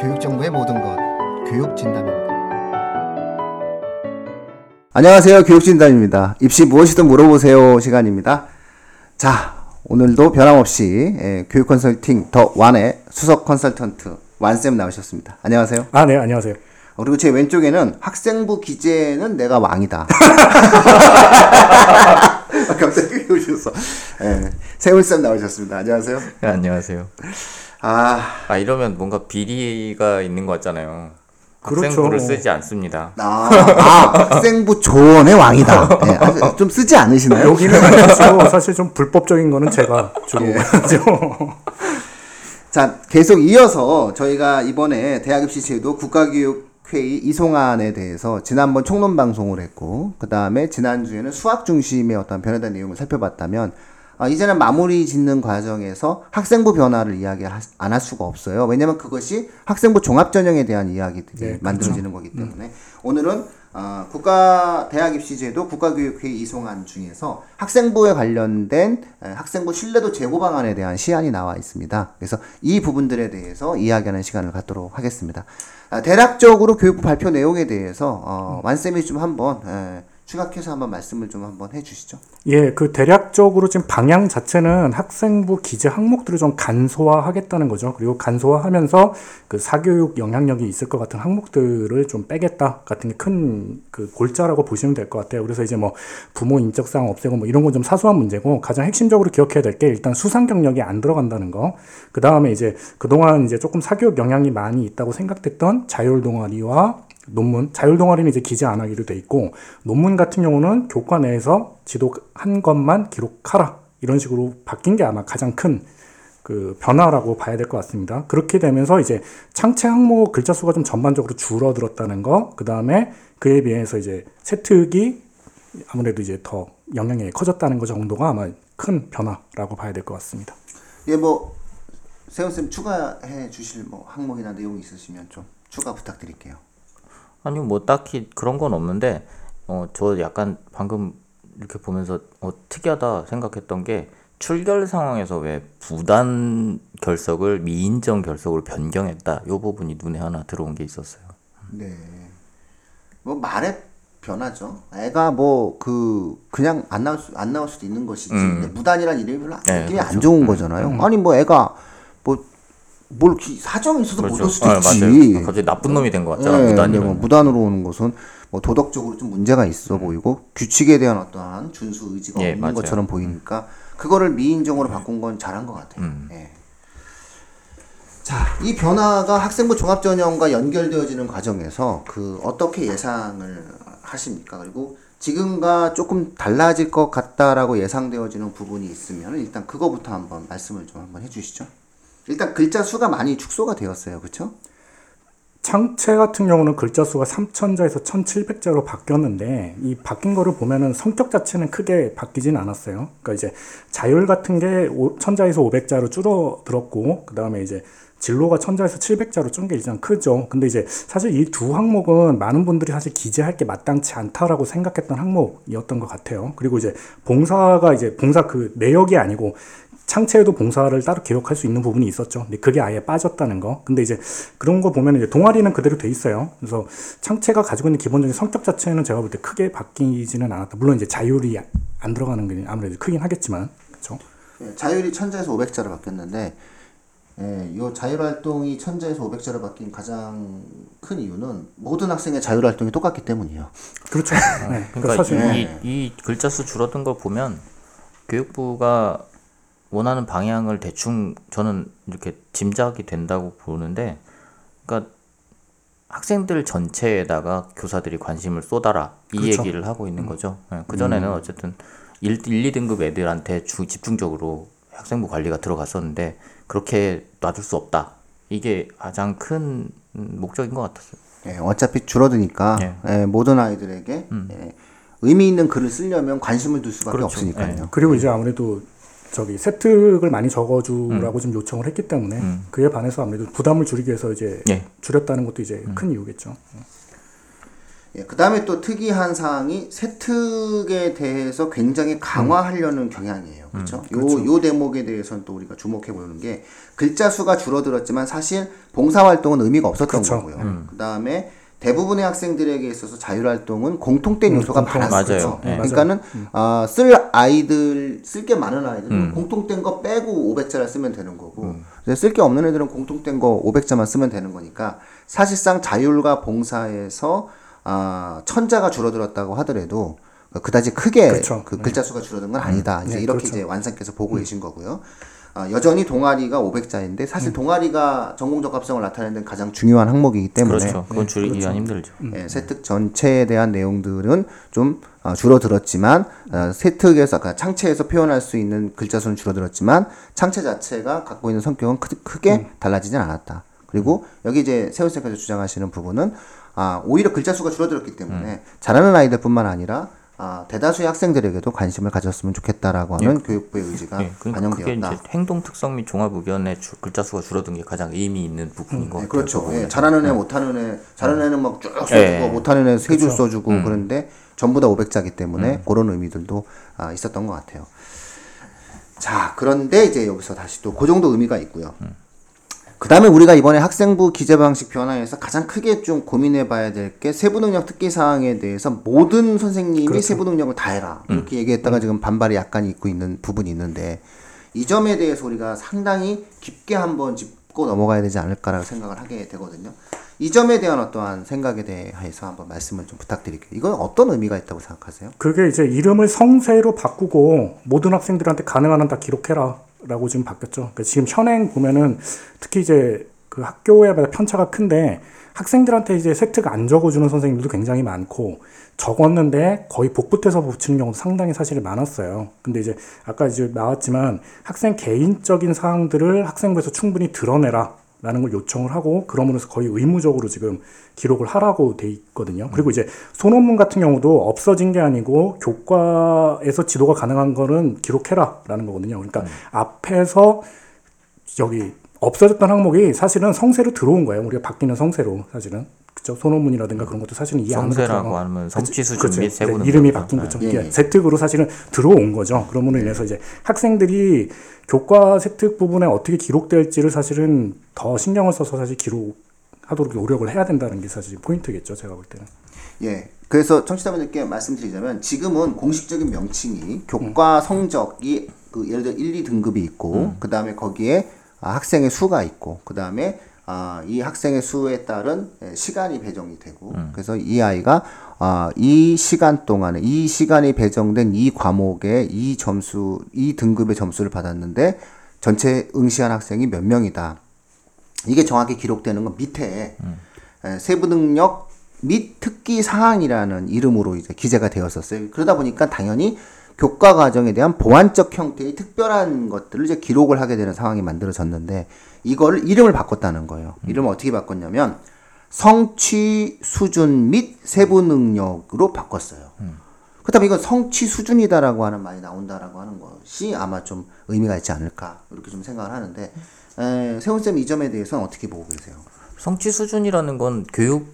교육정보의 모든 것 교육진담입니다. 안녕하세요. 교육진담입니다. 입시 무엇이든 물어보세요 시간입니다. 자, 오늘도 변함없이 예, 교육 컨설팅 더 완의 수석 컨설턴트 완쌤 나오셨습니다. 안녕하세요. 아, 네, 안녕하세요. 어, 그리고 제 왼쪽에는 학생부 기재는 내가 왕이다. 갑자기 오셨어. 예, 세훈쌤 나오셨습니다. 안녕하세요. 네, 안녕하세요. 아, 아 이러면 뭔가 비리가 있는 것 같잖아요. 그렇죠. 학생부를 쓰지 않습니다. 아, 아, 학생부 조언의 왕이다. 네, 아, 좀 쓰지 않으시나요? 여기는 사실, 사실 좀 불법적인 거는 제가 주로 예. 하죠. 자, 계속 이어서 저희가 이번에 대학 입시 제도 국가교육 회의 이송안에 대해서 지난번 총론 방송을 했고, 그 다음에 지난주에는 수학 중심의 어떤 변화된 내용을 살펴봤다면, 아, 이제는 마무리 짓는 과정에서 학생부 변화를 이야기 안 할 수가 없어요. 왜냐면 그것이 학생부 종합전형에 대한 이야기들이 네, 그렇죠. 만들어지는 거기 때문에 오늘은 어, 국가 대학 입시 제도 국가교육회의 이송안 중에서 학생부에 관련된 에, 학생부 신뢰도 제고 방안에 대한 시안이 나와 있습니다. 그래서 이 부분들에 대해서 이야기하는 시간을 갖도록 하겠습니다. 아, 대략적으로 교육부 발표 내용에 대해서 어, 완쌤이 좀 한번 에, 추각해서 한번 말씀을 좀 한번 해주시죠. 예, 그 대략적으로 지금 방향 자체는 학생부 기재 항목들을 좀 간소화하겠다는 거죠. 그리고 간소화하면서 그 사교육 영향력이 있을 것 같은 항목들을 좀 빼겠다 같은 게 큰 그 골자라고 보시면 될 것 같아요. 그래서 이제 뭐 부모 인적사항 없애고 뭐 이런 건 좀 사소한 문제고 가장 핵심적으로 기억해야 될 게 일단 수상 경력이 안 들어간다는 거. 그 다음에 이제 그동안 이제 조금 사교육 영향이 많이 있다고 생각됐던 자율 동아리와 논문, 자율 동아리는 이제 기재 안 하기로 돼 있고 논문 같은 경우는 교과 내에서 지도한 것만 기록하라 이런 식으로 바뀐 게 아마 가장 큰 그 변화라고 봐야 될 것 같습니다. 그렇게 되면서 이제 창체 항목 글자 수가 좀 전반적으로 줄어들었다는 거, 그 다음에 그에 비해서 이제 세특이 아무래도 이제 더 영향이 커졌다는 거 정도가 아마 큰 변화라고 봐야 될 것 같습니다. 예, 뭐 세훈 쌤 추가해 주실 뭐 항목이나 내용이 있으시면 좀 추가 부탁드릴게요. 아니 뭐 딱히 그런 건 없는데 어 저 약간 방금 이렇게 보면서 어 특이하다 생각했던 게 출결 상황에서 왜 부단 결석을 미인정 결석으로 변경했다. 요 부분이 눈에 하나 들어온 게 있었어요. 네. 뭐 말의 변화죠. 애가 뭐 그 그냥 안 나올 수 안 나올 수도 있는 것이지. 근데 무단이란 이름이 별로 네, 느낌이 안 그렇죠. 좋은 거잖아요. 아니 뭐 애가 뭐 뭘 사정이 있어서 못올 수도 아, 있지. 맞아요. 갑자기 나쁜 놈이 된 것 같잖아. 예, 근데 무단이면. 뭐 무단으로 오는 것은 뭐 도덕적으로 좀 문제가 있어 보이고 규칙에 대한 어떠한 준수 의지가 예, 없는 맞아요. 것처럼 보이니까 그거를 미인정으로 바꾼 건 잘한 것 같아요. 음. 예. 자, 이 변화가 학생부 종합전형과 연결되어지는 과정에서 그 어떻게 예상을 하십니까? 그리고 지금과 조금 달라질 것 같다라고 예상되어지는 부분이 있으면 일단 그거부터 한번 말씀을 좀 한번 해주시죠. 일단 글자 수가 많이 축소가 되었어요, 그렇죠? 창체 같은 경우는 글자 수가 3,000자에서 1,700자로 바뀌었는데 이 바뀐 거를 보면은 성격 자체는 크게 바뀌진 않았어요. 그러니까 이제 자율 같은 게 1,000자에서 500자로 줄어들었고 그다음에 이제 진로가 1,000자에서 700자로 준 게 일단 크죠. 근데 이제 사실 이 두 항목은 많은 분들이 사실 기재할 게 마땅치 않다라고 생각했던 항목이었던 것 같아요. 그리고 이제 봉사가 이제 봉사 그 내역이 아니고 창체에도 봉사를 따로 기록할 수 있는 부분이 있었죠. 근데 그게 아예 빠졌다는 거. 근데 이제 그런 거 보면 이제 동아리는 그대로 돼 있어요. 그래서 창체가 가지고 있는 기본적인 성격 자체는 제가 볼 때 크게 바뀌지는 않았다. 물론 이제 자율이 안 들어가는 게 아무래도 크긴 하겠지만, 그렇죠. 예, 자율이 천자에서 500자로 바뀌었는데 예, 요 자율 활동이 천자에서 500자로 바뀐 가장 큰 이유는 모든 학생의 자율 활동이 똑같기 때문이에요. 그렇죠. 네. 그러니까 사실 네. 이, 이 글자 수 줄어든 걸 보면 교육부가 원하는 방향을 대충 저는 이렇게 짐작이 된다고 보는데 그러니까 학생들 전체에다가 교사들이 관심을 쏟아라 이 그렇죠. 얘기를 하고 있는 거죠. 그 전에는 어쨌든 1, 1, 2등급 애들한테 주, 집중적으로 학생부 관리가 들어갔었는데 그렇게 놔둘 수 없다. 이게 가장 큰 음, 목적인 것 같았어요. 예, 어차피 줄어드니까 예. 예, 모든 아이들에게 예, 의미 있는 글을 쓰려면 관심을 둘 수밖에 그렇죠. 없으니까요. 그리고 이제 아무래도 저기 세특을 많이 적어주라고 좀 요청을 했기 때문에 그에 반해서 아무래도 부담을 줄이기 위해서 이제 예. 줄였다는 것도 이제 큰 이유겠죠. 예, 그 다음에 또 특이한 사항이 세특에 대해서 굉장히 강화하려는 경향이에요. 그렇죠? 요, 요 대목에 대해서는 또 우리가 주목해 보는 게 글자 수가 줄어들었지만 사실 봉사 활동은 의미가 없었던 그렇죠. 거고요. 그다음에 대부분의 학생들에게 있어서 자율 활동은 공통된 요소가 공통- 많았어요. 맞아요. 네. 그러니까는 어, 쓸 아이들 쓸 게 많은 아이들은 공통된 거 빼고 500자를 쓰면 되는 거고 쓸게 없는 애들은 공통된 거 500자만 쓰면 되는 거니까 사실상 자율과 봉사에서 아, 천자가 줄어들었다고 하더라도 그다지 크게 그렇죠. 그 글자 수가 줄어든 건 아니다. 이제 네, 이렇게 그렇죠. 이제 완성께서 보고 계신 거고요. 아, 여전히 동아리가 500자인데 사실 동아리가 전공 적합성을 나타내는 데는 가장 중요한 항목이기 때문에 그렇죠. 그건 줄이기가 힘들죠. 예, 세특 전체에 대한 내용들은 좀 어, 줄어들었지만 어, 세특에서 아까 창체에서 표현할 수 있는 글자 수는 줄어들었지만 창체 자체가 갖고 있는 성격은 크, 크게 달라지진 않았다. 그리고 여기 이제 세훈 쌤께서 주장하시는 부분은 아, 오히려 글자 수가 줄어들었기 때문에 잘하는 아이들뿐만 아니라 아, 대다수의 학생들에게도 관심을 가졌으면 좋겠다라고 하는 교육부의 의지가 예, 그러니까 그게 반영되었다. 이제 행동 특성 및 종합 의견의 주- 글자 수가 줄어든 게 가장 의미 있는 부분인 것 네, 같아요. 그렇죠. 그 예. 잘하는 애, 못하는 애, 잘하는 애는 막 쭉 써주고, 예. 못하는 애는 세줄 써주고, 그런데 전부 다 500자기 때문에 그런 의미들도 아, 있었던 것 같아요. 자, 그런데 이제 여기서 다시 또 그 정도 의미가 있고요. 그 다음에 우리가 이번에 학생부 기재 방식 변화에서 가장 크게 좀 고민해 봐야 될 게 세부 능력 특기 사항에 대해서 모든 선생님이 세부 능력을 다 해라. 이렇게 얘기했다가 지금 반발이 약간 있고 있는 부분이 있는데 이 점에 대해서 우리가 상당히 깊게 한번 짚고 넘어가야 되지 않을까라고 생각을 하게 되거든요. 이 점에 대한 어떠한 생각에 대해서 한번 말씀을 좀 부탁드릴게요. 이건 어떤 의미가 있다고 생각하세요? 그게 이제 이름을 성세로 바꾸고 모든 학생들한테 가능한 한 다 기록해라. 라고 지금 바뀌었죠. 그러니까 지금 현행 보면은 특히 이제 그 학교에 마다 편차가 큰데 학생들한테 이제 세트가 안 적어주는 선생님들도 굉장히 많고 적었는데 거의 복붙해서 붙이는 경우도 상당히 사실 많았어요. 근데 이제 아까 이제 나왔지만 학생 개인적인 사항들을 학생부에서 충분히 드러내라. 라는 걸 요청을 하고 그러면서 거의 의무적으로 지금 기록을 하라고 돼 있거든요. 그리고 이제 소논문 같은 경우도 없어진 게 아니고 교과에서 지도가 가능한 거는 기록해라라는 거거든요. 그러니까 앞에서 여기 없어졌던 항목이 사실은 성세로 들어온 거예요. 우리가 바뀌는 성세로 사실은 그죠 소논문이라든가 그런 것도 사실은 이해 안 성세라고 가고 하면 성취 수준 그렇죠. 및 네, 세부 능력 이름이 바뀐 거죠. 예, 이게 예. 세특으로 사실은 들어온 거죠. 그러므로 인해서 이제 학생들이 교과 세특 부분에 어떻게 기록될지를 사실은 더 신경을 써서 사실 기록하도록 노력을 해야 된다는 게 사실 포인트겠죠. 제가 볼 때는. 예. 그래서 청취자분들께 말씀드리자면 지금은 공식적인 명칭이 교과 성적이 그 예를 들어 1, 2등급이 있고 그 다음에 거기에 아, 학생의 수가 있고 그 다음에 아, 이 학생의 수에 따른 예, 시간이 배정이 되고 그래서 이 아이가 아, 이 시간 동안에 이 시간이 배정된 이 과목에 이 점수 이 등급의 점수를 받았는데 전체 응시한 학생이 몇 명이다. 이게 정확히 기록되는 건 밑에 에, 세부 능력 및 특기 사항이라는 이름으로 이제 기재가 되었었어요. 그러다 보니까 당연히 교과 과정에 대한 보완적 형태의 특별한 것들을 이제 기록을 하게 되는 상황이 만들어졌는데 이걸 이름을 바꿨다는 거예요. 이름을 어떻게 바꿨냐면 성취 수준 및 세부 능력으로 바꿨어요. 그렇다면 이건 성취 수준이다라고 하는 말이 나온다라고 하는 것이 아마 좀 의미가 있지 않을까 이렇게 좀 생각을 하는데 에, 세훈 쌤이 점에 대해서는 어떻게 보고 계세요? 성취 수준이라는 건 교육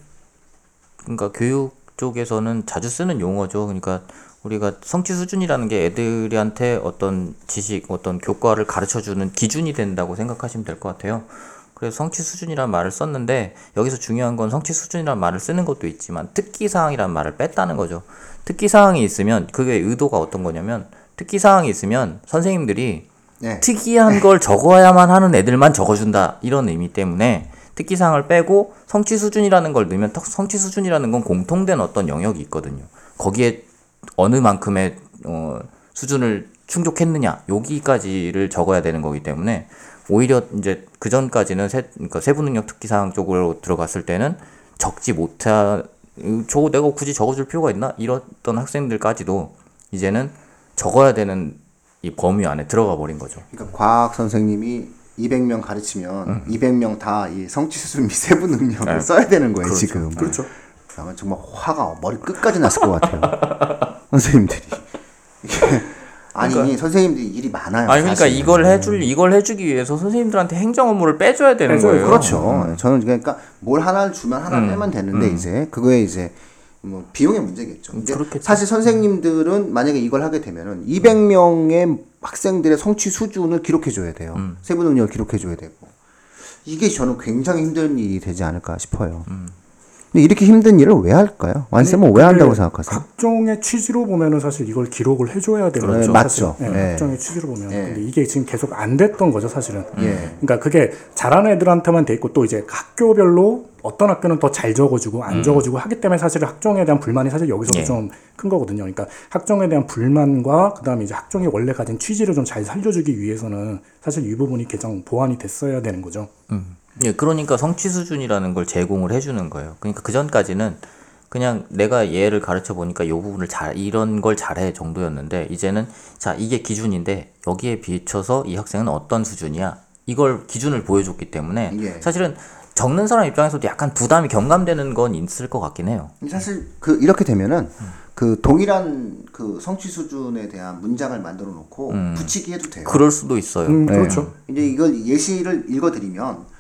그러니까 교육 쪽에서는 자주 쓰는 용어죠. 그러니까 우리가 성취 수준이라는 게 애들한테 어떤 지식, 어떤 교과를 가르쳐 주는 기준이 된다고 생각하시면 될 것 같아요. 그래서 성취 수준이라는 말을 썼는데 여기서 중요한 건 성취 수준이라는 말을 쓰는 것도 있지만 특기 사항이라는 말을 뺐다는 거죠. 특기 사항이 있으면 그게 의도가 어떤 거냐면 특기 사항이 있으면 선생님들이 네. 특이한 걸 적어야만 하는 애들만 적어준다 이런 의미 때문에 특기 사항을 빼고 성취 수준이라는 걸 넣으면 턱- 성취 수준이라는 건 공통된 어떤 영역이 있거든요. 거기에 어느 만큼의 어, 수준을 충족했느냐 여기까지를 적어야 되는 거기 때문에 오히려 이제 그 전까지는 세, 그러니까 세부 능력 특기 사항 쪽으로 들어갔을 때는 적지 못하 저거 내가 굳이 적어줄 필요가 있나 이랬던 학생들까지도 이제는 적어야 되는 이 범위 안에 들어가 버린 거죠. 그러니까 과학 선생님이 200명 가르치면 200명 다 이 성취 수준 및 세부 능력을 네. 써야 되는 거예요 지금. 그렇죠. 아마 정말 화가 머리 끝까지 났을 것 같아요. 선생님들이. 아니 선생님들이 일이 많아요. 아니 그러니까 사실. 이걸 해줄 이걸 해주기 위해서 선생님들한테 행정 업무를 빼줘야 되는 빼줘요. 거예요. 그렇죠. 저는 그러니까 뭘 하나를 주면 하나 를 빼면 되는데 이제 그거에 이제 뭐 비용의 문제겠죠. 그렇겠죠. 사실 선생님들은 만약에 이걸 하게 되면은 200명의 학생들의 성취 수준을 기록해 줘야 돼요. 음. 세부 능력을 기록해 줘야 되고. 이게 저는 굉장히 힘든 일이 되지 않을까 싶어요. 음. 근데 이렇게 힘든 일을 왜 할까요? 완쌤은 왜 한다고 생각하세요? 학종의 취지로 보면은 사실 이걸 기록을 해줘야 되는 그렇죠. 거죠. 맞죠. 사실. 예, 네. 학종의 취지로 보면. 네. 근데 이게 지금 계속 안 됐던 거죠, 사실은. 예. 그러니까 그게 잘하는 애들한테만 돼 있고 또 이제 학교별로 어떤 학교는 더 잘 적어주고 안 적어주고 하기 때문에 사실 학종에 대한 불만이 사실 여기서도 예. 좀큰 거거든요. 그러니까 학종에 대한 불만과 그다음에 이제 학종이 원래 가진 취지를 좀 잘 살려주기 위해서는 사실 이 부분이 개정 보완이 됐어야 되는 거죠. 예, 그러니까 성취 수준이라는 걸 제공을 해주는 거예요. 그러니까 그 전까지는 그냥 내가 얘를 가르쳐 보니까 이 부분을 잘 이런 걸 잘해 정도였는데 이제는 자 이게 기준인데 여기에 비춰서 이 학생은 어떤 수준이야 이걸 기준을 보여줬기 때문에 예. 사실은 적는 사람 입장에서도 약간 부담이 경감되는 건 있을 것 같긴 해요. 사실 그 이렇게 되면은 그 동일한 그 성취 수준에 대한 문장을 만들어 놓고 붙이기 해도 돼요. 그럴 수도 있어요. 음, 네. 그렇죠. 이제 이걸 예시를 읽어드리면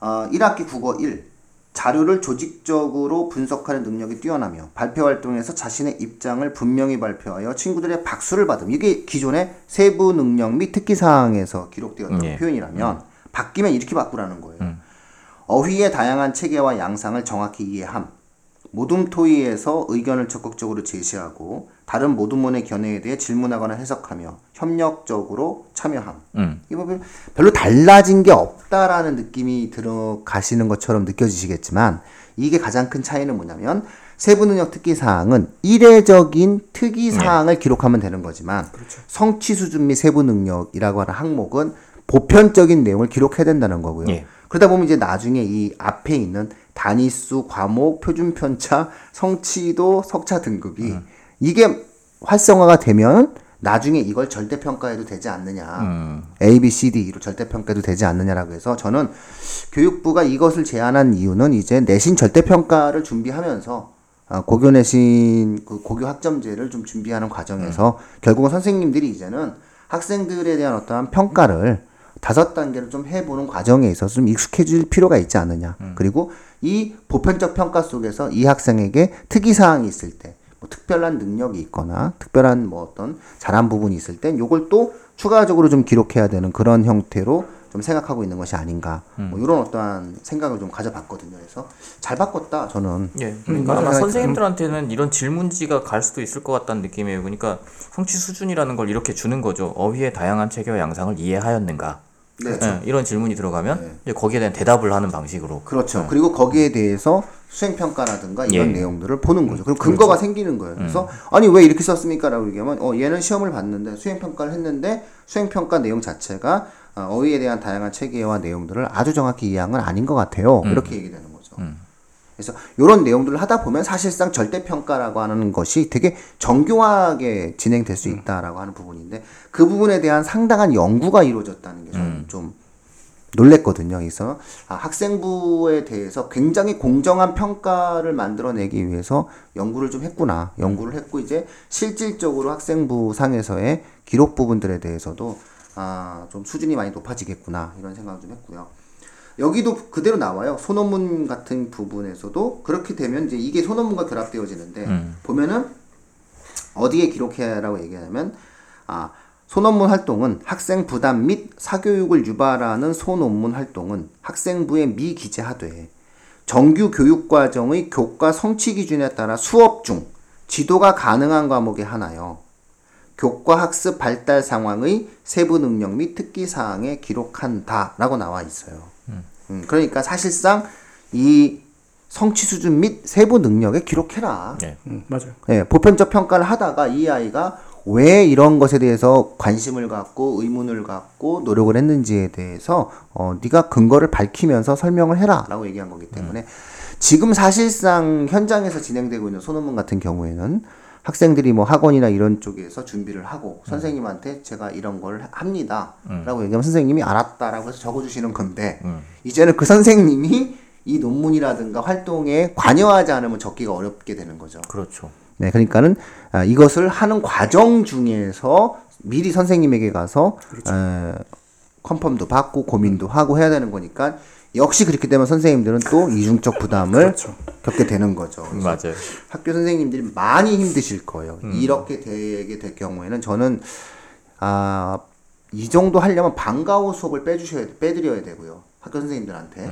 어, 1학기 국어 1 자료를 조직적으로 분석하는 능력이 뛰어나며 발표 활동에서 자신의 입장을 분명히 발표하여 친구들의 박수를 받음. 이게 기존의 세부 능력 및 특기 사항에서 기록되었던 예. 표현이라면 바뀌면 이렇게 바꾸라는 거예요. 어휘의 다양한 체계와 양상을 정확히 이해함. 모둠 토의에서 의견을 적극적으로 제시하고 다른 모둠문의 견해에 대해 질문하거나 해석하며 협력적으로 참여함. 음. 이거 별- 별로 달라진 게 없다라는 느낌이 들어가시는 것처럼 느껴지시겠지만 이게 가장 큰 차이는 뭐냐면 세부 능력 특기 사항은 이례적인 특이 사항을 기록하면 되는 거지만 성취 수준 및 세부 능력이라고 하는 항목은 보편적인 내용을 기록해야 된다는 거고요. 예. 그러다 보면 이제 나중에 이 앞에 있는 단위수, 과목, 표준 편차, 성취도, 석차 등급이 이게 활성화가 되면 나중에 이걸 절대 평가해도 되지 않느냐. 음. A, B, C, D로 절대 평가도 되지 않느냐라고 해서 저는 교육부가 이것을 제안한 이유는 이제 내신 절대 평가를 준비하면서 아, 고교 내신 그 고교 학점제를 좀 준비하는 과정에서 결국은 선생님들이 이제는 학생들에 대한 어떠한 평가를 다섯 단계를 좀 해보는 과정에 있어서 좀 익숙해질 필요가 있지 않느냐. 그리고 이 보편적 평가 속에서 이 학생에게 특이 사항이 있을 때, 뭐 특별한 능력이 있거나 특별한 뭐 어떤 잘한 부분이 있을 땐 요걸 또 추가적으로 좀 기록해야 되는 그런 형태로 좀 생각하고 있는 것이 아닌가. 뭐 이런 어떠한 생각을 좀 가져봤거든요. 그래서 잘 바꿨다 저는. 예, 그러니까 맞아요. 아마 음. 선생님들한테는 이런 질문지가 갈 수도 있을 것 같다는 느낌이에요. 그러니까 성취 수준이라는 걸 이렇게 주는 거죠. 어휘의 다양한 체계와 양상을 이해하였는가? 네. 예, 이런 질문이 들어가면 이제 거기에 대한 대답을 하는 방식으로. 그렇죠. 그리고 거기에 대해서 수행 평가라든가 이런 예. 내용들을 보는 거죠. 그럼 근거가 생기는 거예요. 그래서 아니 왜 이렇게 썼습니까라고 얘기하면 어 얘는 시험을 봤는데 수행 평가를 했는데 수행 평가 내용 자체가 어, 어휘에 대한 다양한 체계와 내용들을 아주 정확히 이해한 건 아닌 것 같아요. 이렇게 얘기되는 거죠. 그래서 이런 내용들을 하다 보면 사실상 절대 평가라고 하는 것이 되게 정교하게 진행될 수 있다라고 하는 부분인데 그 부분에 대한 상당한 연구가 이루어졌다는 게 저는 좀 놀랬거든요. 그래서 아, 학생부에 대해서 굉장히 공정한 평가를 만들어내기 위해서 연구를 좀 했구나. 연구를 했고 이제 실질적으로 학생부 상에서의 기록 부분들에 대해서도 아, 좀 수준이 많이 높아지겠구나. 이런 생각을 좀 했고요. 여기도 그대로 나와요. 소논문 같은 부분에서도 그렇게 되면 이제 이게 소논문과 결합되어지는데 보면은 어디에 기록해라고 얘기하냐면 아 소논문 활동은 학생 부담 및 사교육을 유발하는 소논문 활동은 학생부에 미기재하되 정규 교육 과정의 교과 성취 기준에 따라 수업 중 지도가 가능한 과목에 하나여 교과 학습 발달 상황의 세부 능력 및 특기 사항에 기록한다라고 나와 있어요. 음, 그러니까 사실상 이 성취 수준 및 세부 능력에 기록해라. 예. 음, 맞아요. 예, 보편적 평가를 하다가 이 아이가 왜 이런 것에 대해서 관심을 갖고 의문을 갖고 노력을 했는지에 대해서 어 네가 근거를 밝히면서 설명을 해라라고 얘기한 거기 때문에 지금 사실상 현장에서 진행되고 있는 소논문 같은 경우에는 학생들이 뭐 학원이나 이런 쪽에서 준비를 하고 선생님한테 제가 이런 걸 합니다라고 얘기하면 선생님이 알았다라고 해서 적어주시는 건데 이제는 그 선생님이 이 논문이라든가 활동에 관여하지 않으면 적기가 어렵게 되는 거죠. 그렇죠. 네, 그러니까는 아, 이것을 하는 과정 중에서 미리 선생님에게 가서 에, 컨펌도 받고 고민도 하고 해야 되는 거니까 역시 그렇게 되면 선생님들은 또 이중적 부담을 그렇죠. 겪게 되는 거죠. 맞아요. 학교 선생님들이 많이 힘드실 거예요. 이렇게 되게 될 경우에는 저는 아, 이 정도 하려면 방과후 수업을 빼주셔야 빼드려야 되고요. 학교 선생님들한테.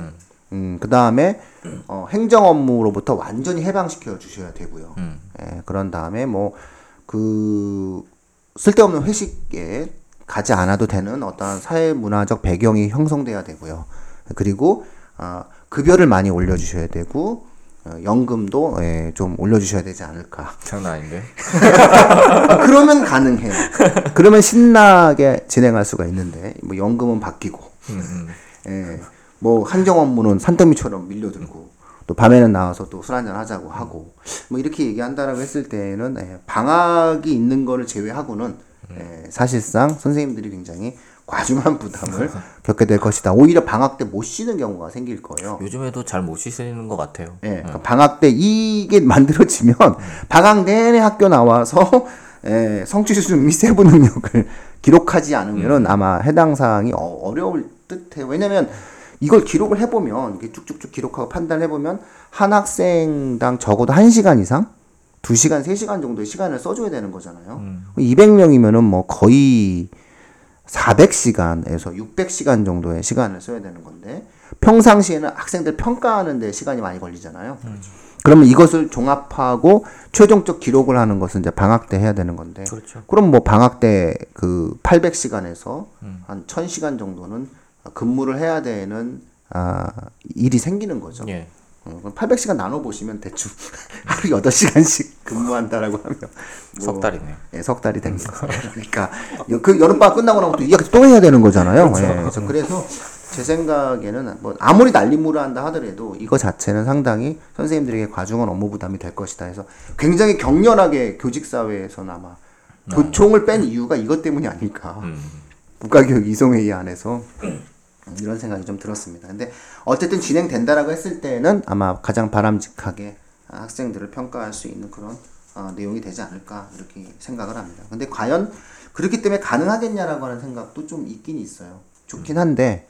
음, 그 다음에 어, 행정 업무로부터 완전히 해방시켜 주셔야 되고요. 음. 예, 그런 다음에 뭐 그 쓸데없는 회식에 가지 않아도 되는 어떤 사회 문화적 배경이 형성돼야 되고요. 그리고 아, 급여를 많이 올려주셔야 되고 어, 연금도 예, 좀 올려주셔야 되지 않을까. 장난 아닌데. 아, 그러면 가능해요. 그러면 신나게 진행할 수가 있는데 뭐 연금은 바뀌고, 예, 뭐 한정 업무는 산더미처럼 밀려들고, 또 밤에는 나와서 또 술 한잔 하자고 하고, 뭐 이렇게 얘기한다라고 했을 때는 예, 방학이 있는 거를 제외하고는 예, 사실상 선생님들이 굉장히 과중한 부담을 겪게 될 것이다. 오히려 방학 때 못 쉬는 경우가 생길 거예요. 요즘에도 잘 못 쉬시는 것 같아요. 예, 그러니까 방학 때 이게 만들어지면 방학 내내 학교 나와서 예, 성취 수준 및 세부 능력을 기록하지 않으면은 아마 해당 사항이 어, 어려울 듯해요. 왜냐면 이걸 기록을 해보면 이렇게 쭉쭉쭉 기록하고 판단해보면 한 학생당 적어도 한 시간 이상, 두 시간, 세 시간 정도의 시간을 써줘야 되는 거잖아요. 200명이면은 뭐 거의 400시간에서 600시간 정도의 시간을 써야 되는 건데 평상시에는 학생들 평가하는 데 시간이 많이 걸리잖아요. 그러면 이것을 종합하고 최종적 기록을 하는 것은 이제 방학 때 해야 되는 건데 그렇죠. 그럼 뭐 방학 때 그 800시간에서 한 1000시간 정도는 근무를 해야 되는 아, 일이 생기는 거죠. 예. 어, 그럼 800시간 나눠 보시면 대충 하루 8시간씩 근무한다라고 하면 뭐 석 달이네요. 예, 석 달이 된 거예요. 그러니까 여- 그 여름 방학 끝나고 나면 또이 학기 또 해야 되는 거잖아요. 예, 그래서 그래서 제 생각에는 뭐 아무리 난리무를 한다 하더라도 이거 자체는 상당히 선생님들에게 과중한 업무 부담이 될 것이다 해서 굉장히 격렬하게 교직 사회에서는 아마 교총을 뺀 이유가 이것 때문이 아닐까. 국가교육 이송회의 안에서 이런 생각이 좀 들었습니다. 근데 어쨌든 진행된다라고 했을 때는 아마 가장 바람직하게 학생들을 평가할 수 있는 그런 어, 내용이 되지 않을까 이렇게 생각을 합니다. 근데 과연 그렇기 때문에 가능하겠냐라고 하는 생각도 좀 있긴 있어요. 좋긴 한데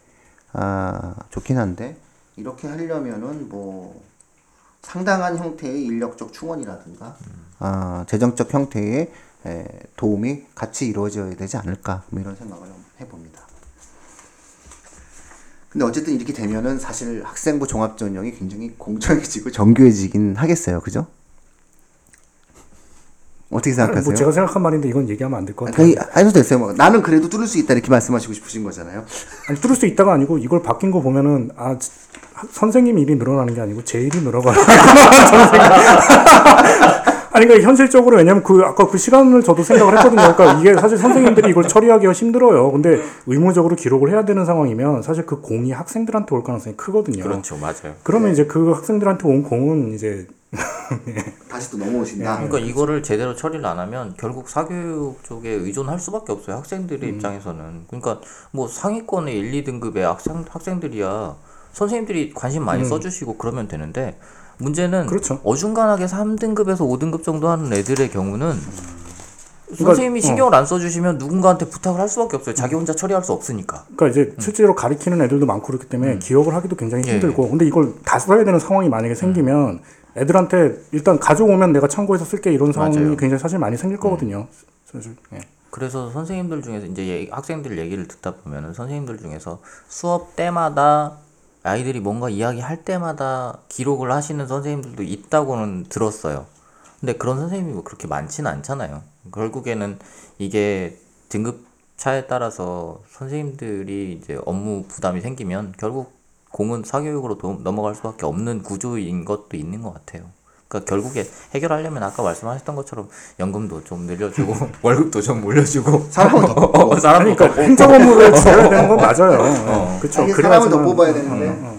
아 좋긴 한데 이렇게 하려면은 뭐 상당한 형태의 인력적 충원이라든가 아 재정적 형태의 에, 도움이 같이 이루어져야 되지 않을까 뭐 이런 생각을 해봅니다. 근데 어쨌든 이렇게 되면은 사실 학생부 종합 전형이 굉장히 공정해지고 정교해지긴 하겠어요, 그죠? 어떻게 생각하세요? 뭐 제가 생각한 말인데 이건 얘기하면 안 될 것 같아요. 아니, 해도 됐어요. 뭐. 나는 그래도 뚫을 수 있다 이렇게 말씀하시고 싶으신 거잖아요. 아니 뚫을 수 있다가 아니고 이걸 바뀐 거 보면은 아 지- 선생님 일이 늘어나는 게 아니고 제 일이 늘어가는 저는 생각. 아니 그러니까 현실적으로 왜냐면 그 아까 그 시간을 저도 생각을 했거든요. 그러니까 이게 사실 선생님들이 이걸 처리하기가 힘들어요. 근데 의무적으로 기록을 해야 되는 상황이면 사실 그 공이 학생들한테 올 가능성이 크거든요. 그렇죠, 맞아요. 그러면 이제 그 학생들한테 온 공은 이제 다시 또 넘어오신다. 그러니까 이거를 제대로 처리를 안 하면 결국 사교육 쪽에 의존할 수밖에 없어요. 학생들의 입장에서는. 그러니까 뭐 상위권의 1, 2등급의 학생 학생들이야 선생님들이 관심 많이 써주시고 그러면 되는데 문제는 그렇죠. 어중간하게 3등급에서 5등급 정도 하는 애들의 경우는 그러니까, 선생님이 신경을 안 써주시면 누군가한테 부탁을 할 수밖에 없어요. 자기 혼자 처리할 수 없으니까. 그러니까 이제 실제로 가리키는 애들도 많고 그렇기 때문에 기억을 하기도 굉장히 예, 힘들고 근데 이걸 다 써야 되는 상황이 만약에 생기면 애들한테 일단 가져오면 내가 참고해서 쓸게 이런 상황이 맞아요. 굉장히 사실 많이 생길 거거든요. 사실 예. 그래서 선생님들 중에서 이제 학생들 얘기를 듣다 보면은 선생님들 중에서 수업 때마다 아이들이 뭔가 이야기할 때마다 기록을 하시는 선생님들도 있다고는 들었어요. 근데 그런 선생님이 뭐 그렇게 많지는 않잖아요. 결국에는 이게 등급 차에 따라서 선생님들이 이제 업무 부담이 생기면 결국 공은 사교육으로 도- 넘어갈 수밖에 없는 구조인 것도 있는 것 같아요. 그러니까 결국에 해결하려면 아까 말씀하셨던 것처럼 연금도 좀 늘려주고 월급도 좀 올려주고 사람을 더 뽑고. 아니 사람도 그러니까 행정 업무를 줄여야 되는 건 맞아요. 그렇죠. 이게 사람을 더 뽑아야 되는데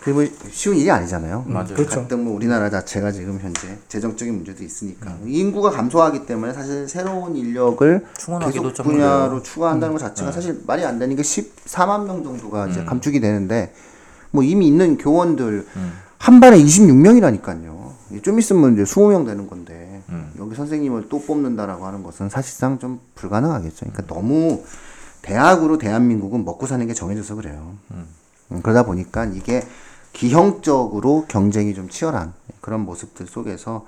그게 뭐 쉬운 일이 아니잖아요. 맞아요. 그렇죠. 가뜩 뭐 우리나라 자체가 지금 현재 재정적인 문제도 있으니까 인구가 감소하기 때문에 사실 새로운 인력을 충원하기도 계속 좀 분야로. 추가한다는 것 자체가 사실 말이 안 되는 게 14만 명 정도가 이제 감축이 되는데 뭐 이미 있는 교원들 한 반에 26명이라니까요. 좀 있으면 이제 20명 되는 건데 여기 선생님을 또 뽑는다라고 하는 것은 사실상 좀 불가능하겠죠. 그러니까 너무 대학으로 대한민국은 먹고 사는 게 정해져서 그래요. 음, 그러다 보니까 이게 기형적으로 경쟁이 좀 치열한 그런 모습들 속에서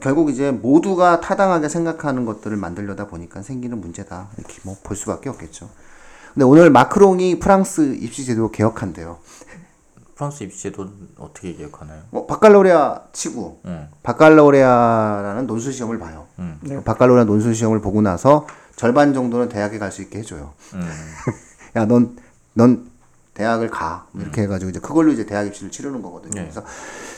결국 이제 모두가 타당하게 생각하는 것들을 만들려다 보니까 생기는 문제다 이렇게 뭐 볼 수밖에 없겠죠. 근데 오늘 마크롱이 프랑스 입시 제도 개혁한대요. 프랑스 입시제도 어떻게 기억하나요? 뭐 바칼로레아 치고 응. 바칼로레아라는 논술 시험을 봐요. 음. 그 바칼로레아 논술 시험을 보고 나서 절반 정도는 대학에 갈 수 있게 해줘요. 음. 야, 넌, 넌 대학을 가. 뭐 이렇게 해가지고 이제 그걸로 이제 대학 입시를 치르는 거거든요. 네. 그래서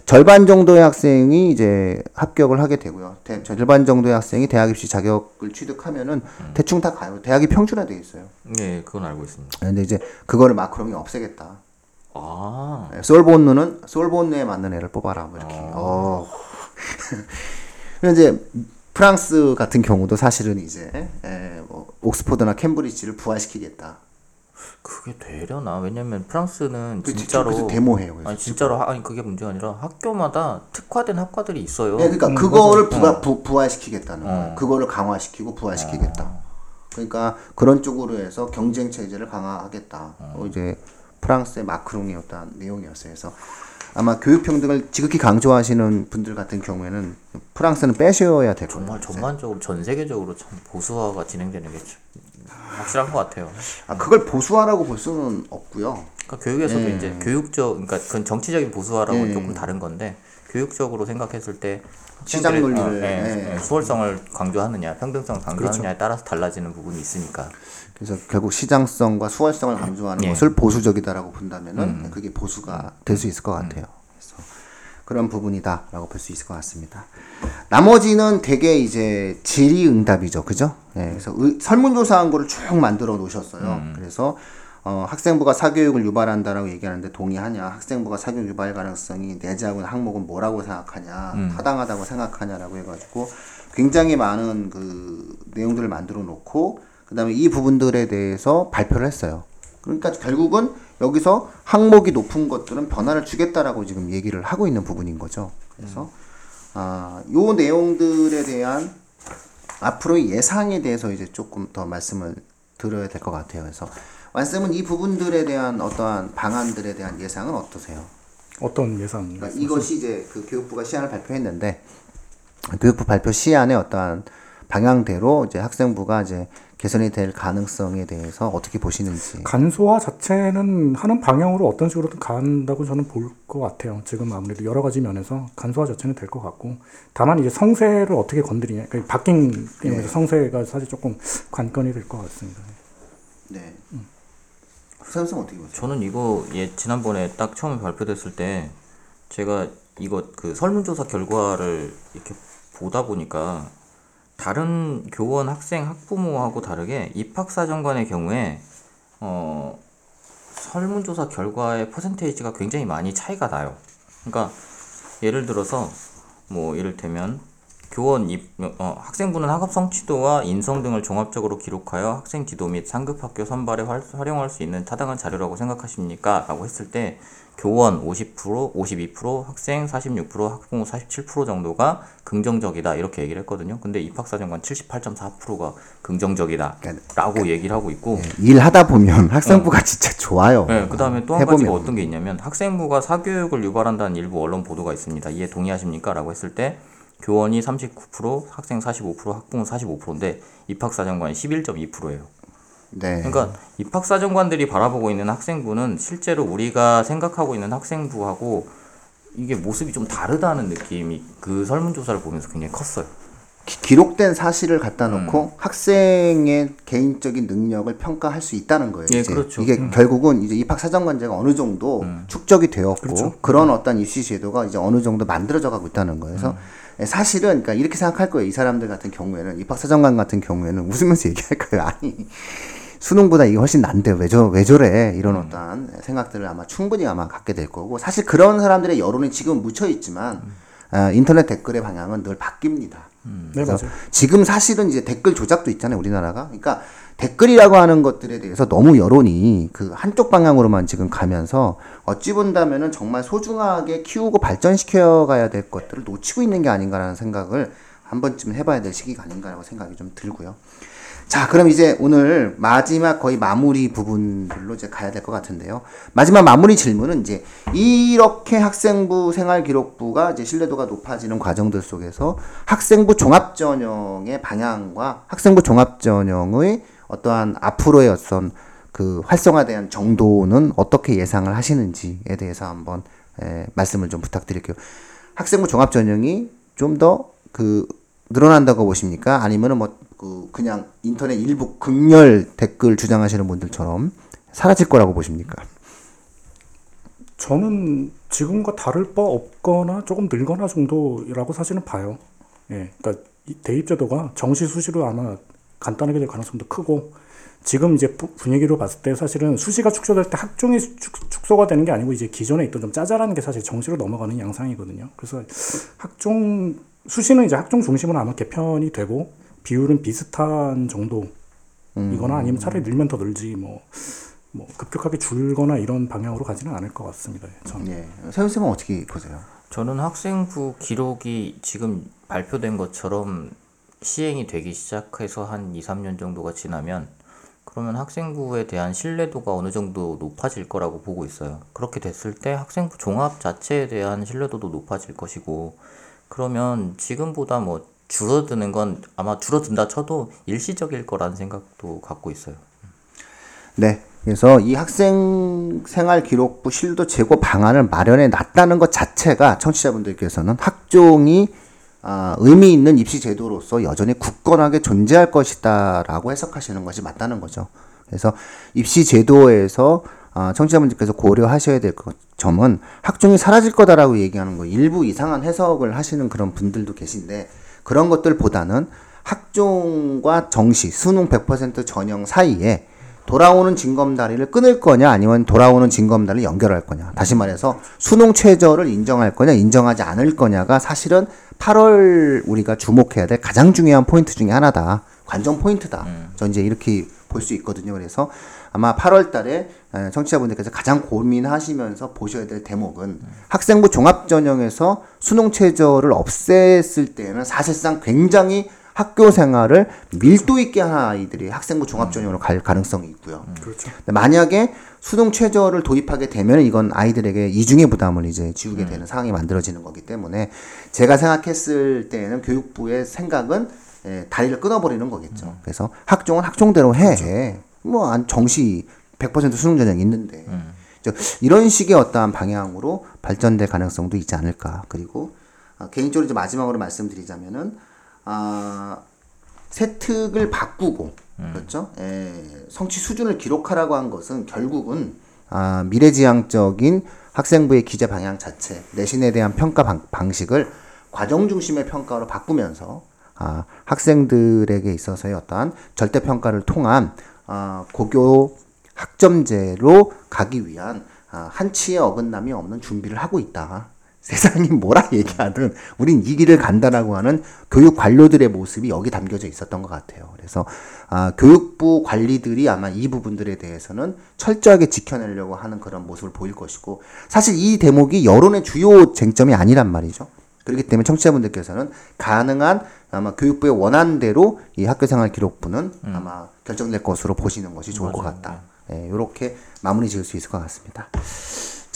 절반 정도의 학생이 이제 합격을 하게 되고요. 대, 절반 정도의 학생이 대학 입시 자격을 취득하면은 대충 다 가요. 대학이 평준화돼 있어요. 예, 그건 알고 있습니다. 근데 이제 그거를 마크롱이 없애겠다. 아, 네, 솔본누는 솔본누에 맞는 애를 뽑아라. 뭐 이렇게. 어. 그리고 이제 프랑스 같은 경우도 사실은 이제 에, 뭐 옥스퍼드나 캠브리지를 부활시키겠다. 그게 되려나? 왜냐면 프랑스는 그 진짜로 데모해요. 아니 진짜로 하- 아니 그게 문제가 아니라 학교마다 특화된 학과들이 있어요. 네, 그러니까 그거를 부가, 부, 부활시키겠다는 거예요. 어. 그거를 강화시키고 부활시키겠다. 그러니까 그런 쪽으로 해서 경쟁 체제를 강화하겠다. 어, 이제 프랑스의 마크롱의 어떤 내용이었어요. 그래서 아마 교육 평등을 지극히 강조하시는 분들 같은 경우에는 프랑스는 빼셔야 될 거예요. 정말 전반적으로 전 세계적으로 참 보수화가 진행되는 게참 확실한 것 같아요. 아, 그걸 보수화라고 볼 수는 없고요. 그러니까 교육에서도 예. 이제 교육적, 그러니까 그건 정치적인 보수화랑은 예. 조금 다른 건데 교육적으로 생각했을 때 시장 논리를, 어, 예, 예. 예, 수월성을 강조하느냐, 평등성을 강조하느냐에 따라서 달라지는 부분이 있으니까. 그래서 결국 시장성과 수월성을 강조하는 예. 음. 것을 보수적이다라고 본다면은 그게 보수가 될 수 있을 것 같아요. 그래서 그런 부분이다라고 볼 수 있을 것 같습니다. 나머지는 대개 이제 질의응답이죠, 그죠? 예, 그래서 의- 설문조사한 거를 쭉 만들어 놓으셨어요. 음. 그래서 어, 학생부가 사교육을 유발한다라고 얘기하는데 동의하냐? 학생부가 사교육 유발 가능성이 내재하고 항목은 뭐라고 생각하냐? 음. 타당하다고 생각하냐라고 해가지고 굉장히 많은 그 내용들을 만들어 놓고 그다음에 이 부분들에 대해서 발표를 했어요. 그러니까 결국은 여기서 항목이 높은 것들은 변화를 주겠다라고 지금 얘기를 하고 있는 부분인 거죠. 그래서 아, 요 내용들에 대한 앞으로의 예상에 대해서 이제 조금 더 말씀을 드려야 될 것 같아요. 그래서 완쌤은 이 부분들에 대한 어떠한 방안들에 대한 예상은 어떠세요? 어떤 예상? 그러니까 이것이 이제 그 교육부가 시안을 발표했는데 교육부 발표 시안의 어떠한 방향대로 이제 학생부가 이제 개선이 될 가능성에 대해서 어떻게 보시는지. 간소화 자체는 하는 방향으로 어떤 식으로든 간다고 저는 볼 것 같아요. 지금 아무래도 여러 가지 면에서 간소화 자체는 될 것 같고 다만 이제 성세를 어떻게 건드리냐, 그러니까 바뀐 게임에서 성세가 사실 조금 관건이 될 것 같습니다. 네. 선생 어떻게 보세요? 저는 이거 예 지난번에 딱 처음에 발표됐을 때 제가 이거 그 설문조사 결과를 이렇게 보다 보니까 다른 교원, 학생, 학부모하고 다르게 입학사정관의 경우에 어 설문조사 결과의 퍼센테이지가 굉장히 많이 차이가 나요. 그러니까 예를 들어서 뭐 이를테면 교원 입 어, 학생부는 학업 성취도와 인성 등을 종합적으로 기록하여 학생 지도 및 상급 학교 선발에 활, 활용할 수 있는 타당한 자료라고 생각하십니까? 라고 했을 때 교원 50%, 52%, 학생 46%, 학부모 47% 정도가 긍정적이다 이렇게 얘기를 했거든요. 근데 입학사정관 78.4%가 긍정적이다 라고 얘기를 하고 있고 일하다 보면 학생부가 진짜 좋아요. 네, 그 다음에 또 한 가지가. 어떤 게 있냐면 학생부가 사교육을 유발한다는 일부 언론 보도가 있습니다. 이에 동의하십니까? 라고 했을 때 교원이 39%, 학생 45%, 학부모 45%인데 입학사정관이 11.2%예요. 네. 그러니까 입학사정관들이 바라보고 있는 학생부는 실제로 우리가 생각하고 있는 학생부하고 이게 모습이 좀 다르다는 느낌이 그 설문조사를 보면서 굉장히 컸어요. 기- 기록된 사실을 갖다 놓고 음. 학생의 개인적인 능력을 평가할 수 있다는 거예요. 예. 그렇죠. 이게 결국은 이제 입학 사정관제가 어느 정도 축적이 되었고 그런 어떤 입시 제도가 이제 어느 정도 만들어져 가고 있다는 거예요. 그래서 예, 사실은 그러니까 이렇게 생각할 거예요. 이 사람들 같은 경우에는 입학 사정관 같은 경우에는 웃으면서 얘기할 거예요. 아니 수능보다 이게 훨씬 난데 왜 저 왜 저래 이런 어떠한 생각들을 아마 충분히 아마 갖게 될 거고 사실 그런 사람들의 여론이 지금 묻혀 있지만 아, 인터넷 댓글의 방향은 늘 바뀝니다. 네, 그래서 맞아요. 지금 사실은 이제 댓글 조작도 있잖아요, 우리나라가. 그러니까 댓글이라고 하는 것들에 대해서 너무 여론이 그 한쪽 방향으로만 지금 가면서 어찌 본다면은 정말 소중하게 키우고 발전시켜 가야 될 것들을 놓치고 있는 게 아닌가라는 생각을 한 번쯤 해봐야 될 시기가 아닌가라고 생각이 좀 들고요. 자, 그럼 이제 오늘 마지막 거의 마무리 부분들로 이제 가야 될 것 같은데요. 마지막 마무리 질문은 이제 이렇게 학생부 생활 기록부가 이제 신뢰도가 높아지는 과정들 속에서 학생부 종합 전형의 방향과 학생부 종합 전형의 어떠한 앞으로의 어떤 그 활성화된 정도는 어떻게 예상을 하시는지에 대해서 한번 에, 말씀을 좀 부탁드릴게요. 학생부 종합 전형이 좀 더 그 늘어난다고 보십니까? 아니면은 뭐 그 그냥 인터넷 일부 극렬 댓글 주장하시는 분들처럼 사라질 거라고 보십니까? 저는 지금과 다를 바 없거나 조금 늘거나 정도라고 사실은 봐요. 예, 그러니까 이 대입제도가 정시 수시로 아마 간단하게 될 가능성도 크고 지금 이제 부- 분위기로 봤을 때 사실은 수시가 축소될 때 학종이 축, 축소가 되는 게 아니고 이제 기존에 있던 좀 짜잘한 게 사실 정시로 넘어가는 양상이거든요. 그래서 학종 수시는 이제 학종 중심으로 아마 개편이 되고 비율은 비슷한 정도 이거나 아니면 차라리 늘면 더 늘지 뭐, 뭐 급격하게 줄거나 이런 방향으로 가지는 않을 것 같습니다. 저는. 예. 세훈 쌤은 어떻게 보세요? 저는 학생부 기록이 지금 발표된 것처럼 시행이 되기 시작해서 한 2, 3년 정도가 지나면 그러면 학생부에 대한 신뢰도가 어느 정도 높아질 거라고 보고 있어요. 그렇게 됐을 때 학생부 종합 자체에 대한 신뢰도도 높아질 것이고 그러면 지금보다 뭐 줄어드는 건 아마 줄어든다 쳐도 일시적일 거라는 생각도 갖고 있어요. 네. 그래서 이 학생 생활 기록부 실도 제고 방안을 마련해 놨다는 것 자체가 청취자분들께서는 학종이 아, 의미 있는 입시 제도로서 여전히 굳건하게 존재할 것이다라고 해석하시는 것이 맞다는 거죠. 그래서 입시 제도에서 아, 청취자분들께서 고려하셔야 될 것, 점은 학종이 사라질 거다라고 얘기하는 거 일부 이상한 해석을 하시는 그런 분들도 계신데 그런 것들보다는 학종과 정시 수능 100% 전형 사이에 돌아오는 징검다리를 끊을 거냐 아니면 돌아오는 징검다리를 연결할 거냐. 다시 말해서 수능 최저를 인정할 거냐 인정하지 않을 거냐가 사실은 8월 우리가 주목해야 될 가장 중요한 포인트 중에 하나다. 관전 포인트다. 저 이제 이렇게 볼 수 있거든요. 그래서 아마 8월 달에 에, 청취자분들께서 가장 고민하시면서 보셔야 될 대목은 학생부 종합전형에서 수능 최저를 없앴을 때는 사실상 굉장히 학교 생활을 밀도 있게 하는 아이들이 학생부 종합전형으로 갈 가능성이 있고요. 그렇죠. 근데 만약에 수능 최저를 도입하게 되면 이건 아이들에게 이중의 부담을 이제 지우게 되는 상황이 만들어지는 거기 때문에 제가 생각했을 때는 교육부의 생각은 예, 다리를 끊어버리는 거겠죠. 그래서 학종은 학종대로 해. 뭐 안 정시 100% 수능 전형이 있는데 저 이런 식의 어떠한 방향으로 발전될 가능성도 있지 않을까. 그리고 아, 개인적으로 이제 마지막으로 말씀드리자면은 아 세특을 바꾸고 그렇죠? 에, 성취 수준을 기록하라고 한 것은 결국은 아, 미래지향적인 학생부의 기재 방향 자체, 내신에 대한 평가 방, 방식을 과정 중심의 평가로 바꾸면서 아, 학생들에게 있어서의 어떠한 절대 평가를 통한 아, 고교 학점제로 가기 위한 아, 한치의 어긋남이 없는 준비를 하고 있다. 세상이 뭐라 얘기하든 우린 이 길을 간다라고 하는 교육 관료들의 모습이 여기 담겨져 있었던 것 같아요. 그래서 아, 교육부 관리들이 아마 이 부분들에 대해서는 철저하게 지켜내려고 하는 그런 모습을 보일 것이고 사실 이 대목이 여론의 주요 쟁점이 아니란 말이죠. 그렇기 때문에 청취자분들께서는 가능한 아마 교육부의 원안대로 이 학교생활 기록부는 아마 결정될 것으로 보시는 것이 좋을 것 같다. 예, 이렇게 마무리 지을 수 있을 것 같습니다.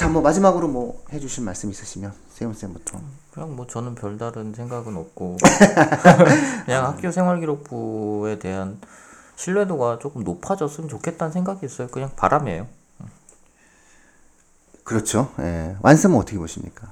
자, 뭐 마지막으로 뭐 해주실 말씀 있으시면 세훈 쌤부터. 그냥 뭐 저는 별다른 생각은 없고 그냥 학교 생활기록부에 대한 신뢰도가 조금 높아졌으면 좋겠다는 생각이 있어요. 그냥 바람이에요. 그렇죠. 예. 완쌤은 어떻게 보십니까?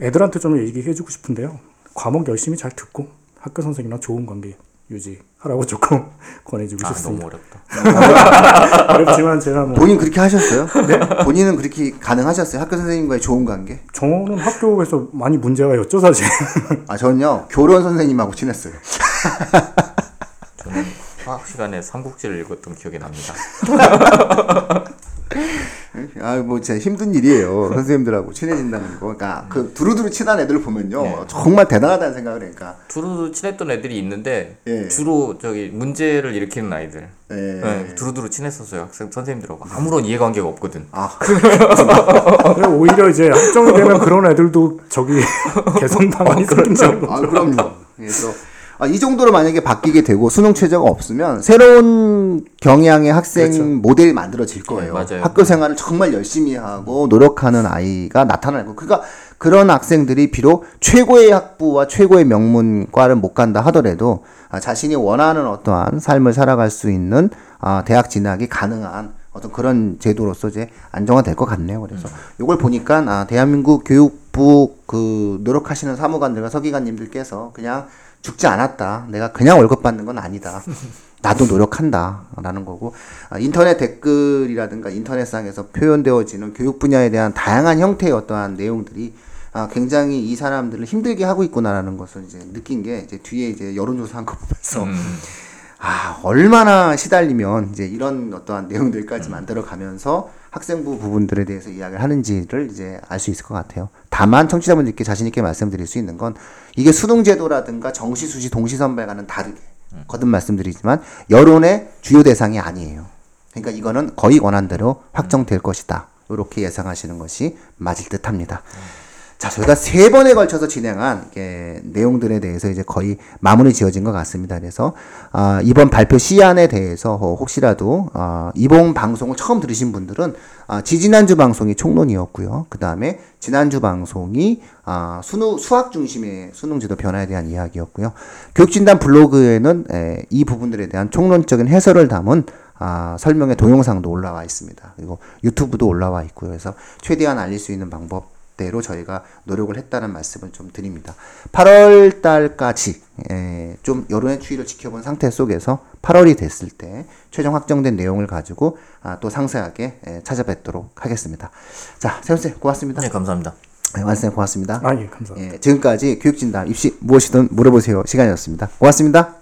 애들한테 좀 얘기해주고 싶은데요. 과목 열심히 잘 듣고 학교 선생님이랑 좋은 관계 유지하라고 조금 권해주고 아 싶습니다. 너무 어렵다. 어렵지만 제가 뭐 본인 그렇게 하셨어요? 네? 본인은 그렇게 가능하셨어요? 학교 선생님과의 좋은 관계? 저는 학교에서 많이 문제가 였죠 사실. 아, 저는요, 교련 선생님하고 친했어요. 저는 화학 시간에 삼국지를 읽었던 기억이 납니다. 아, 뭐, 진짜 힘든 일이에요. 선생님들하고 친해진다는 거. 그러니까, 그, 두루두루 친한 애들을 보면요. 네. 정말 대단하다는 생각을 하니까. 두루두루 친했던 애들이 있는데 예. 주로 저기 문제를 일으키는 아이들. 예. 네, 두루두루 친했었어요 학생 선생님들하고 아무런 이해관계가 없거든. 아, 그래서 오히려 이제 학종이 되면 그런 애들도 저기 개선당하니 그렇죠. 생긴다는 거. 아, 그럼요. 그래서, 아, 이 정도로 만약에 바뀌게 되고 수능 최저가 없으면 새로운 경향의 학생 그렇죠. 모델이 만들어질 거예요. 네. 학교 생활을 정말 열심히 하고 노력하는 아이가 나타나고 그러니까 그런 학생들이 비록 최고의 학부와 최고의 명문과를 못 간다 하더라도 아, 자신이 원하는 어떠한 삶을 살아갈 수 있는 아, 대학 진학이 가능한 어떤 그런 제도로서 이제 안정화될 것 같네요. 그래서 이걸 보니까 아, 대한민국 교육부 그 노력하시는 사무관들과 서기관님들께서 그냥 죽지 않았다. 내가 그냥 월급 받는 건 아니다. 나도 노력한다 라는 거고 아, 인터넷 댓글이라든가 인터넷상에서 표현되어지는 교육 분야에 대한 다양한 형태의 어떠한 내용들이 아, 굉장히 이 사람들을 힘들게 하고 있구나라는 것을 이제 느낀 게 이제 뒤에 이제 여론조사 한 거 보면서 아, 얼마나 시달리면 이제 이런 어떠한 내용들까지 만들어 가면서 학생부 부분들에 대해서 이야기를 하는지를 이제 알 수 있을 것 같아요. 다만 청취자분들께 자신있게 말씀드릴 수 있는 건 이게 수능 제도라든가 정시 수시 동시 선발과는 다르게 거듭 말씀드리지만 여론의 주요 대상이 아니에요. 그러니까 이거는 거의 원한대로 확정될 것이다. 이렇게 예상하시는 것이 맞을 듯 합니다. 자, 저희가 세 번에 걸쳐서 진행한 이게 내용들에 대해서 이제 거의 마무리 지어진 것 같습니다. 그래서 아, 이번 발표 시안에 대해서 어, 혹시라도 아, 이번 방송을 처음 들으신 분들은 아, 지지난주 방송이 총론이었고요. 그 다음에 지난주 방송이 아, 수능, 수학 중심의 수능제도 변화에 대한 이야기였고요. 교육진단 블로그에는 에, 이 부분들에 대한 총론적인 해설을 담은 아, 설명의 동영상도 올라와 있습니다. 그리고 유튜브도 올라와 있고요. 그래서 최대한 알릴 수 있는 방법 대로 저희가 노력을 했다는 말씀을 좀 드립니다. 8월 달까지 에, 좀 여론의 추이를 지켜본 상태 속에서 8월이 됐을 때 최종 확정된 내용을 가지고 아, 또 상세하게 에, 찾아뵙도록 하겠습니다. 자, 세훈 쌤 고맙습니다. 네, 감사합니다. 네, 완쌤 고맙습니다. 아, 예, 감사합니다. 예, 지금까지 교육진단 입시 무엇이든 물어보세요 시간이었습니다. 고맙습니다.